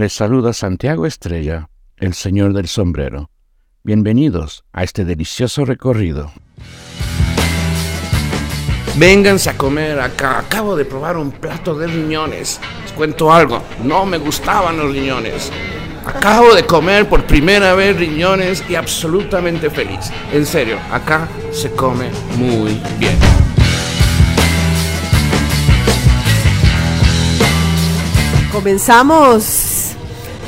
Les saluda Santiago Estrella, el señor del sombrero. Bienvenidos a este delicioso recorrido. Vénganse a comer acá. Acabo de probar un plato de riñones. Les cuento algo. No me gustaban los riñones. Acabo de comer por primera vez riñones y absolutamente feliz. En serio, acá se come muy bien. Comenzamos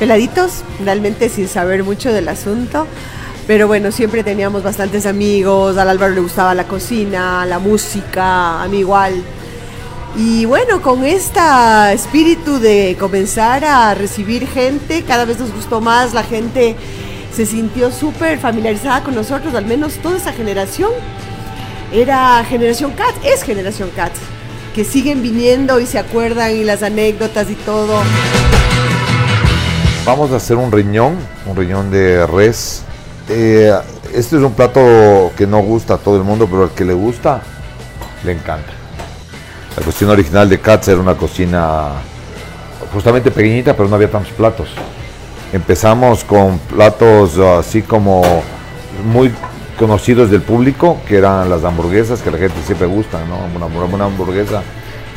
peladitos, realmente sin saber mucho del asunto. Pero bueno, siempre teníamos bastantes amigos, al Álvaro le gustaba la cocina, la música, a mí igual. Y bueno, con este espíritu de comenzar a recibir gente, cada vez nos gustó más, la gente se sintió súper familiarizada con nosotros, al menos toda esa generación. Era generación Cats, es generación Cats, que siguen viniendo y se acuerdan y las anécdotas y todo. Vamos a hacer un riñón, un riñón de res eh, este es un plato que no gusta a todo el mundo, pero al que le gusta, le encanta. La cocina original de Katz era una cocina justamente pequeñita, pero no había tantos platos. Empezamos con platos así como muy conocidos del público, que eran las hamburguesas, que la gente siempre gusta, ¿no? Una, hamburguesa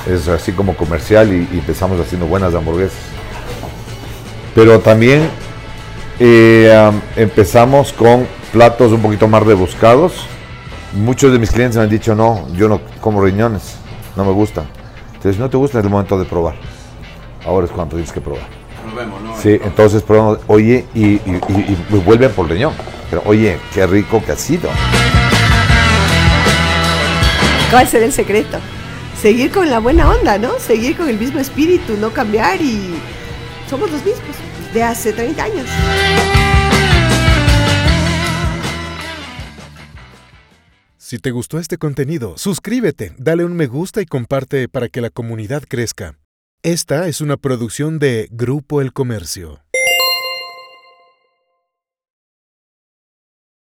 es así como comercial y, y empezamos haciendo buenas hamburguesas. Pero también eh, empezamos con platos un poquito más rebuscados. Muchos de mis clientes me han dicho, no, yo no como riñones, no me gustan. Entonces, no te gusta, es el momento de probar. Ahora es cuando tienes que probar. Sí, entonces probamos, oye, y, vuelven por riñón. Pero oye, qué rico que ha sido. ¿Cuál será el secreto? Seguir con la buena onda, ¿no? Seguir con el mismo espíritu, no cambiar y somos los mismos de hace 30 años. Si te gustó este contenido, suscríbete, dale un me gusta y comparte para que la comunidad crezca. Esta es una producción de Grupo El Comercio.